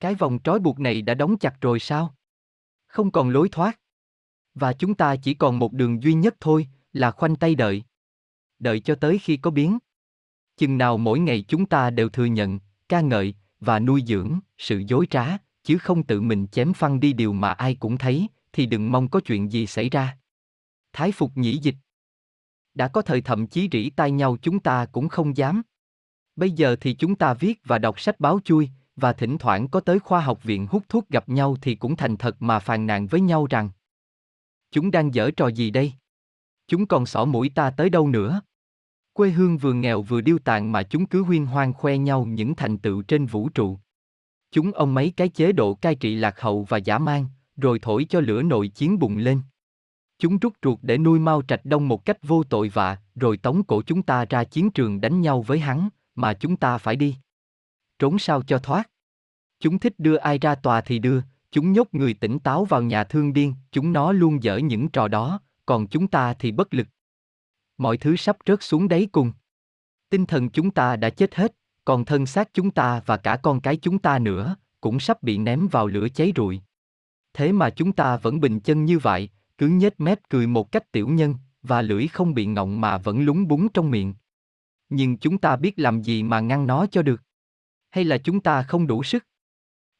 Cái vòng trói buộc này đã đóng chặt rồi sao? Không còn lối thoát. Và chúng ta chỉ còn một đường duy nhất thôi, là khoanh tay đợi. Đợi cho tới khi có biến. Chừng nào mỗi ngày chúng ta đều thừa nhận, ca ngợi và nuôi dưỡng sự dối trá, chứ không tự mình chém phăng đi điều mà ai cũng thấy, thì đừng mong có chuyện gì xảy ra. Thái phục nhĩ dịch Đã có thời thậm chí rỉ tai nhau chúng ta cũng không dám. Bây giờ thì chúng ta viết và đọc sách báo chui, và thỉnh thoảng có tới khoa học viện hút thuốc gặp nhau thì cũng thành thật mà phàn nàn với nhau rằng Chúng đang dở trò gì đây? Chúng còn xỏ mũi ta tới đâu nữa? Quê hương vừa nghèo vừa điêu tàn mà chúng cứ huyên hoang khoe nhau những thành tựu trên vũ trụ. Chúng ông mấy cái chế độ cai trị lạc hậu và giả mang, rồi thổi cho lửa nội chiến bùng lên. Chúng rút ruột để nuôi Mao Trạch Đông một cách vô tội vạ, rồi tống cổ chúng ta ra chiến trường đánh nhau với hắn, mà chúng ta phải đi. Trốn sao cho thoát. Chúng thích đưa ai ra tòa thì đưa, chúng nhốt người tỉnh táo vào nhà thương điên, chúng nó luôn dở những trò đó, còn chúng ta thì bất lực. Mọi thứ sắp rớt xuống đáy cùng. Tinh thần chúng ta đã chết hết, còn thân xác chúng ta và cả con cái chúng ta nữa, cũng sắp bị ném vào lửa cháy rụi. Thế mà chúng ta vẫn bình chân như vậy, cứ nhếch mép cười một cách tiểu nhân, và lưỡi không bị ngọng mà vẫn lúng búng trong miệng. Nhưng chúng ta biết làm gì mà ngăn nó cho được? Hay là chúng ta không đủ sức?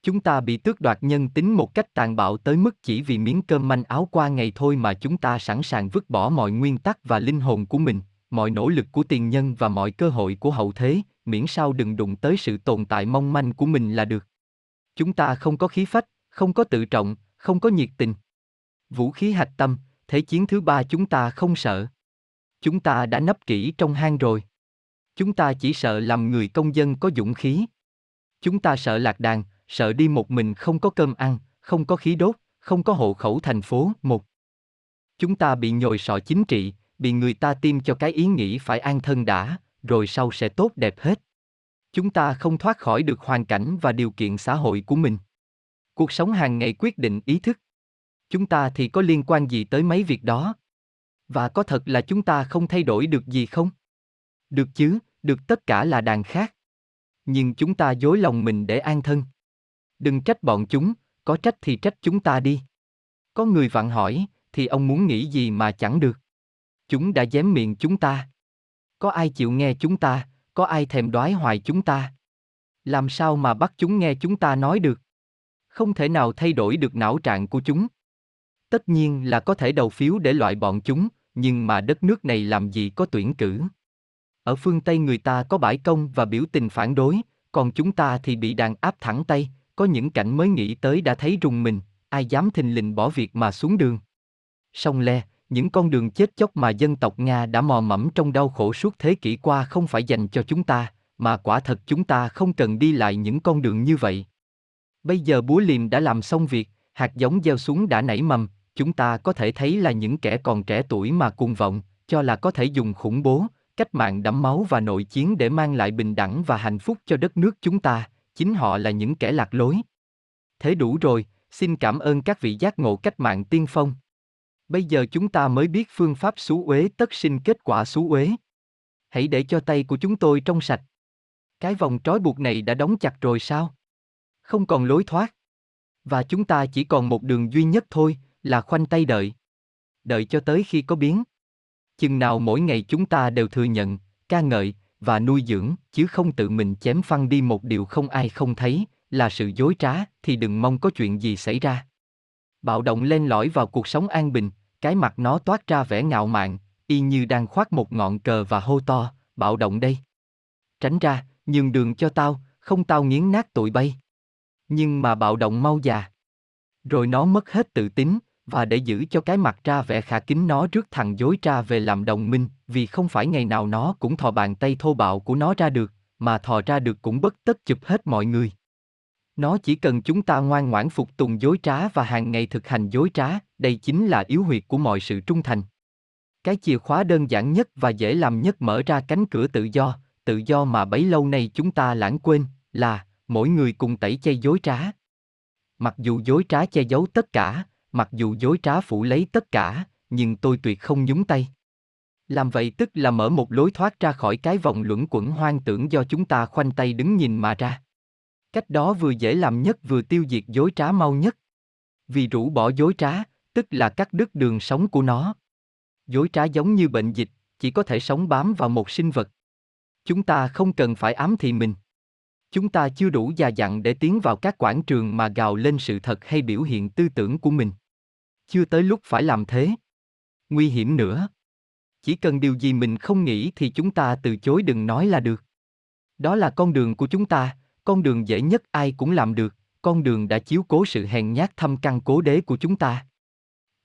Chúng ta bị tước đoạt nhân tính một cách tàn bạo tới mức chỉ vì miếng cơm manh áo qua ngày thôi mà chúng ta sẵn sàng vứt bỏ mọi nguyên tắc và linh hồn của mình, mọi nỗ lực của tiền nhân và mọi cơ hội của hậu thế, miễn sao đừng đụng tới sự tồn tại mong manh của mình là được. Chúng ta không có khí phách, không có tự trọng, không có nhiệt tình. Vũ khí hạch tâm, thế chiến thứ ba chúng ta không sợ. Chúng ta đã nấp kỹ trong hang rồi. Chúng ta chỉ sợ làm người công dân có dũng khí. Chúng ta sợ lạc đàn, sợ đi một mình không có cơm ăn, không có khí đốt, không có hộ khẩu thành phố, một. Chúng ta bị nhồi sọ chính trị, bị người ta tiêm cho cái ý nghĩ phải an thân đã, rồi sau sẽ tốt đẹp hết. Chúng ta không thoát khỏi được hoàn cảnh và điều kiện xã hội của mình. Cuộc sống hàng ngày quyết định ý thức. Chúng ta thì có liên quan gì tới mấy việc đó? Và có thật là chúng ta không thay đổi được gì không? Được chứ, được tất cả là đàn khác. Nhưng chúng ta dối lòng mình để an thân. Đừng trách bọn chúng, có trách thì trách chúng ta đi. Có người vặn hỏi, thì ông muốn nghĩ gì mà chẳng được. Chúng đã dám miệng chúng ta. Có ai chịu nghe chúng ta, có ai thèm đoái hoài chúng ta. Làm sao mà bắt chúng nghe chúng ta nói được? Không thể nào thay đổi được não trạng của chúng. Tất nhiên là có thể đầu phiếu để loại bọn chúng, nhưng mà đất nước này làm gì có tuyển cử. Ở phương Tây người ta có bãi công và biểu tình phản đối, còn chúng ta thì bị đàn áp thẳng tay, có những cảnh mới nghĩ tới đã thấy rùng mình, ai dám thình lình bỏ việc mà xuống đường. Song le, những con đường chết chóc mà dân tộc Nga đã mò mẫm trong đau khổ suốt thế kỷ qua không phải dành cho chúng ta, mà quả thật chúng ta không cần đi lại những con đường như vậy. Bây giờ búa liềm đã làm xong việc, hạt giống gieo xuống đã nảy mầm, chúng ta có thể thấy là những kẻ còn trẻ tuổi mà cuồng vọng, cho là có thể dùng khủng bố, cách mạng đẫm máu và nội chiến để mang lại bình đẳng và hạnh phúc cho đất nước chúng ta, chính họ là những kẻ lạc lối. Thế đủ rồi, xin cảm ơn các vị giác ngộ cách mạng tiên phong. Bây giờ chúng ta mới biết phương pháp xú uế tất sinh kết quả xú uế. Hãy để cho tay của chúng tôi trong sạch. Cái vòng trói buộc này đã đóng chặt rồi sao? Không còn lối thoát. Và chúng ta chỉ còn một đường duy nhất thôi, là khoanh tay đợi. Đợi cho tới khi có biến. Chừng nào mỗi ngày chúng ta đều thừa nhận, ca ngợi, và nuôi dưỡng, chứ không tự mình chém phăng đi một điều không ai không thấy, là sự dối trá, thì đừng mong có chuyện gì xảy ra. Bạo động lên lỏi vào cuộc sống an bình, cái mặt nó toát ra vẻ ngạo mạn, y như đang khoác một ngọn cờ và hô to, bạo động đây. Tránh ra, nhường đường cho tao, không tao nghiến nát tụi bay. Nhưng mà bạo động mau già. Rồi nó mất hết tự tính, và để giữ cho cái mặt ra vẻ khả kính nó rước thằng dối tra về làm đồng minh, vì không phải ngày nào nó cũng thò bàn tay thô bạo của nó ra được, mà thò ra được cũng bất tất chụp hết mọi người. Nó chỉ cần chúng ta ngoan ngoãn phục tùng dối trá và hàng ngày thực hành dối trá, đây chính là yếu huyệt của mọi sự trung thành. Cái chìa khóa đơn giản nhất và dễ làm nhất mở ra cánh cửa tự do, tự do mà bấy lâu nay chúng ta lãng quên, là mỗi người cùng tẩy chay dối trá. Mặc dù dối trá che giấu tất cả, mặc dù dối trá phủ lấy tất cả, nhưng tôi tuyệt không nhúng tay. Làm vậy tức là mở một lối thoát ra khỏi cái vòng luẩn quẩn hoang tưởng do chúng ta khoanh tay đứng nhìn mà ra. Cách đó vừa dễ làm nhất vừa tiêu diệt dối trá mau nhất. Vì rũ bỏ dối trá, tức là cắt đứt đường sống của nó. Dối trá giống như bệnh dịch, chỉ có thể sống bám vào một sinh vật. Chúng ta không cần phải ám thị mình. Chúng ta chưa đủ già dặn để tiến vào các quảng trường mà gào lên sự thật hay biểu hiện tư tưởng của mình. Chưa tới lúc phải làm thế. Nguy hiểm nữa. Chỉ cần điều gì mình không nghĩ thì chúng ta từ chối đừng nói là được. Đó là con đường của chúng ta, con đường dễ nhất ai cũng làm được, con đường đã chiếu cố sự hèn nhát thâm căn cố đế của chúng ta.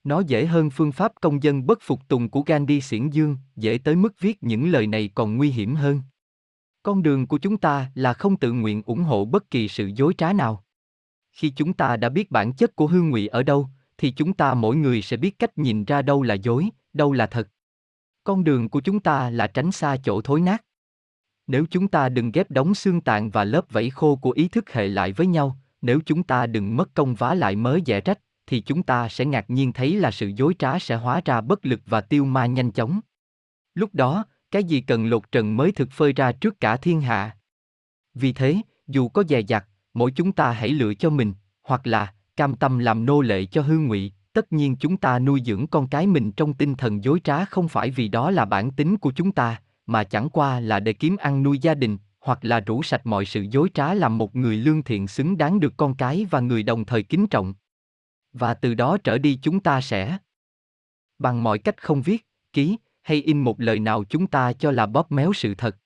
Nó dễ hơn phương pháp công dân bất phục tùng của Gandhi xiển dương, dễ tới mức viết những lời này còn nguy hiểm hơn. Con đường của chúng ta là không tự nguyện ủng hộ bất kỳ sự dối trá nào. Khi chúng ta đã biết bản chất của hương ngụy ở đâu, thì chúng ta mỗi người sẽ biết cách nhìn ra đâu là dối, đâu là thật. Con đường của chúng ta là tránh xa chỗ thối nát. Nếu chúng ta đừng ghép đóng xương tạng và lớp vẫy khô của ý thức hệ lại với nhau, nếu chúng ta đừng mất công vá lại mớ dẻ rách, thì chúng ta sẽ ngạc nhiên thấy là sự dối trá sẽ hóa ra bất lực và tiêu ma nhanh chóng. Lúc đó, cái gì cần lột trần mới thực phơi ra trước cả thiên hạ. Vì thế, dù có dè dặt, mỗi chúng ta hãy lựa cho mình, hoặc là cam tâm làm nô lệ cho hư ngụy. Tất nhiên chúng ta nuôi dưỡng con cái mình trong tinh thần dối trá không phải vì đó là bản tính của chúng ta, mà chẳng qua là để kiếm ăn nuôi gia đình, hoặc là rủ sạch mọi sự dối trá làm một người lương thiện xứng đáng được con cái và người đồng thời kính trọng. Và từ đó trở đi chúng ta sẽ bằng mọi cách không viết, ký hay in một lời nào chúng ta cho là bóp méo sự thật.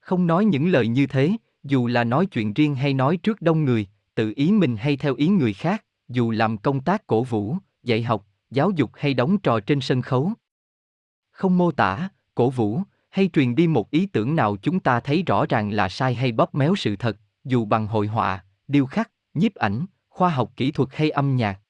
Không nói những lời như thế, dù là nói chuyện riêng hay nói trước đông người, tự ý mình hay theo ý người khác, dù làm công tác cổ vũ, dạy học, giáo dục hay đóng trò trên sân khấu. Không mô tả, cổ vũ, hay truyền đi một ý tưởng nào chúng ta thấy rõ ràng là sai hay bóp méo sự thật, dù bằng hội họa, điêu khắc, nhiếp ảnh, khoa học kỹ thuật hay âm nhạc.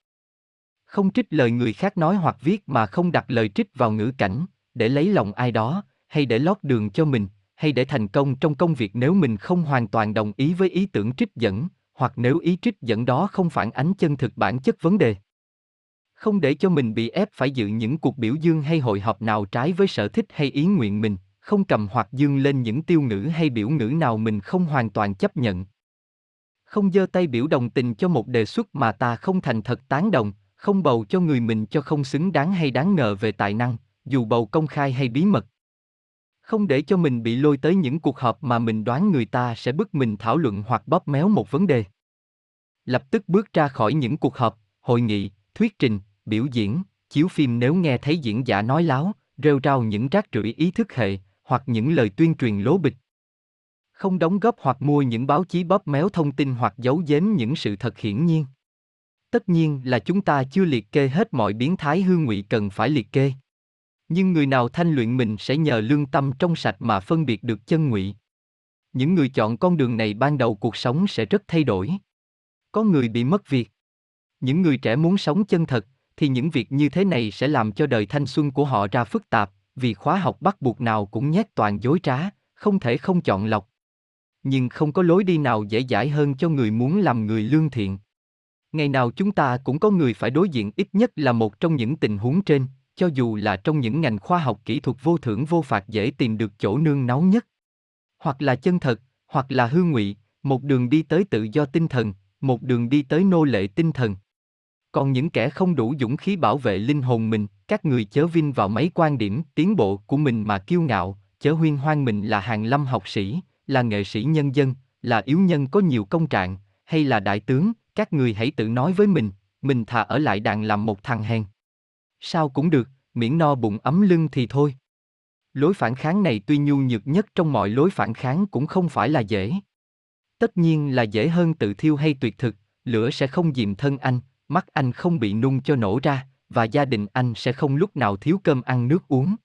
Không trích lời người khác nói hoặc viết mà không đặt lời trích vào ngữ cảnh, để lấy lòng ai đó, hay để lót đường cho mình, hay để thành công trong công việc nếu mình không hoàn toàn đồng ý với ý tưởng trích dẫn, hoặc nếu ý trích dẫn đó không phản ánh chân thực bản chất vấn đề. Không để cho mình bị ép phải dự những cuộc biểu dương hay hội họp nào trái với sở thích hay ý nguyện mình, không cầm hoặc dương lên những tiêu ngữ hay biểu ngữ nào mình không hoàn toàn chấp nhận. Không giơ tay biểu đồng tình cho một đề xuất mà ta không thành thật tán đồng, không bầu cho người mình cho không xứng đáng hay đáng ngờ về tài năng, dù bầu công khai hay bí mật. Không để cho mình bị lôi tới những cuộc họp mà mình đoán người ta sẽ bức mình thảo luận hoặc bóp méo một vấn đề. Lập tức bước ra khỏi những cuộc họp, hội nghị, thuyết trình, biểu diễn, chiếu phim nếu nghe thấy diễn giả nói láo, rêu rao những rác rưởi ý thức hệ, hoặc những lời tuyên truyền lố bịch. Không đóng góp hoặc mua những báo chí bóp méo thông tin hoặc giấu giếm những sự thật hiển nhiên. Tất nhiên là chúng ta chưa liệt kê hết mọi biến thái hư ngụy cần phải liệt kê. Nhưng người nào thanh luyện mình sẽ nhờ lương tâm trong sạch mà phân biệt được chân ngụy. Những người chọn con đường này ban đầu cuộc sống sẽ rất thay đổi. Có người bị mất việc. Những người trẻ muốn sống chân thật, thì những việc như thế này sẽ làm cho đời thanh xuân của họ ra phức tạp, vì khóa học bắt buộc nào cũng nhét toàn dối trá, không thể không chọn lọc. Nhưng không có lối đi nào dễ dãi hơn cho người muốn làm người lương thiện. Ngày nào chúng ta cũng có người phải đối diện ít nhất là một trong những tình huống trên, cho dù là trong những ngành khoa học kỹ thuật vô thưởng vô phạt dễ tìm được chỗ nương náu nhất. Hoặc là chân thật, hoặc là hư ngụy, một đường đi tới tự do tinh thần, một đường đi tới nô lệ tinh thần. Còn những kẻ không đủ dũng khí bảo vệ linh hồn mình, các người chớ vinh vào mấy quan điểm tiến bộ của mình mà kiêu ngạo, chớ huyên hoang mình là hàng lâm học sĩ, là nghệ sĩ nhân dân, là yếu nhân có nhiều công trạng, hay là đại tướng, các người hãy tự nói với mình, mình thà ở lại đàn làm một thằng hèn. Sao cũng được, miễn no bụng ấm lưng thì thôi. Lối phản kháng này tuy nhu nhược nhất trong mọi lối phản kháng cũng không phải là dễ. Tất nhiên là dễ hơn tự thiêu hay tuyệt thực, lửa sẽ không dìm thân anh, mắt anh không bị nung cho nổ ra, và gia đình anh sẽ không lúc nào thiếu cơm ăn nước uống.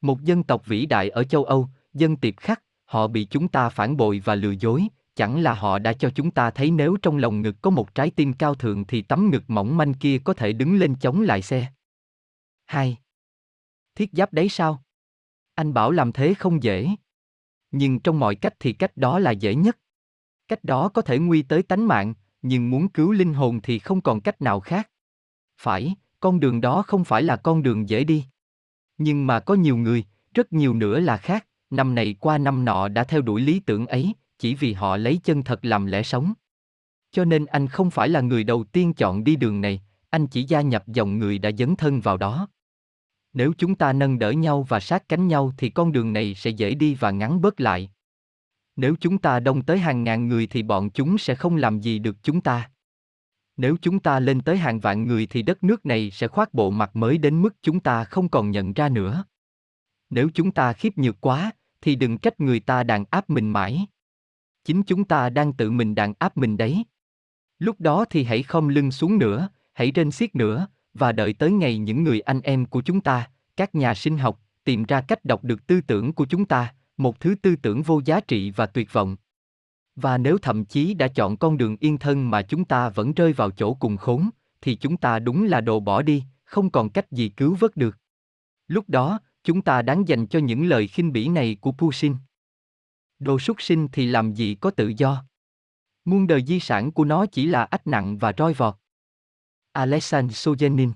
Một dân tộc vĩ đại ở châu Âu, dân tiệp khắc, họ bị chúng ta phản bội và lừa dối, chẳng là họ đã cho chúng ta thấy nếu trong lòng ngực có một trái tim cao thượng thì tấm ngực mỏng manh kia có thể đứng lên chống lại xe. Hai. Thiết giáp đấy sao? Anh bảo làm thế không dễ. Nhưng trong mọi cách thì cách đó là dễ nhất. Cách đó có thể nguy tới tánh mạng, nhưng muốn cứu linh hồn thì không còn cách nào khác. Phải, con đường đó không phải là con đường dễ đi. Nhưng mà có nhiều người, rất nhiều nữa là khác, năm này qua năm nọ đã theo đuổi lý tưởng ấy, chỉ vì họ lấy chân thật làm lẽ sống. Cho nên anh không phải là người đầu tiên chọn đi đường này, anh chỉ gia nhập dòng người đã dấn thân vào đó. Nếu chúng ta nâng đỡ nhau và sát cánh nhau thì con đường này sẽ dễ đi và ngắn bớt lại. Nếu chúng ta đông tới hàng ngàn người thì bọn chúng sẽ không làm gì được chúng ta. Nếu chúng ta lên tới hàng vạn người thì đất nước này sẽ khoác bộ mặt mới đến mức chúng ta không còn nhận ra nữa. Nếu chúng ta khiếp nhược quá, thì đừng trách người ta đàn áp mình mãi. Chính chúng ta đang tự mình đàn áp mình đấy. Lúc đó thì hãy không lưng xuống nữa, hãy trên xiết nữa, và đợi tới ngày những người anh em của chúng ta, các nhà sinh học, tìm ra cách đọc được tư tưởng của chúng ta, một thứ tư tưởng vô giá trị và tuyệt vọng. Và nếu thậm chí đã chọn con đường yên thân mà chúng ta vẫn rơi vào chỗ cùng khốn, thì chúng ta đúng là đồ bỏ đi, không còn cách gì cứu vớt được. Lúc đó, chúng ta đáng dành cho những lời khinh bỉ này của Putin. Đồ súc sinh thì làm gì có tự do. Muôn đời di sản của nó chỉ là ách nặng và roi vọt. Alexan Sojenin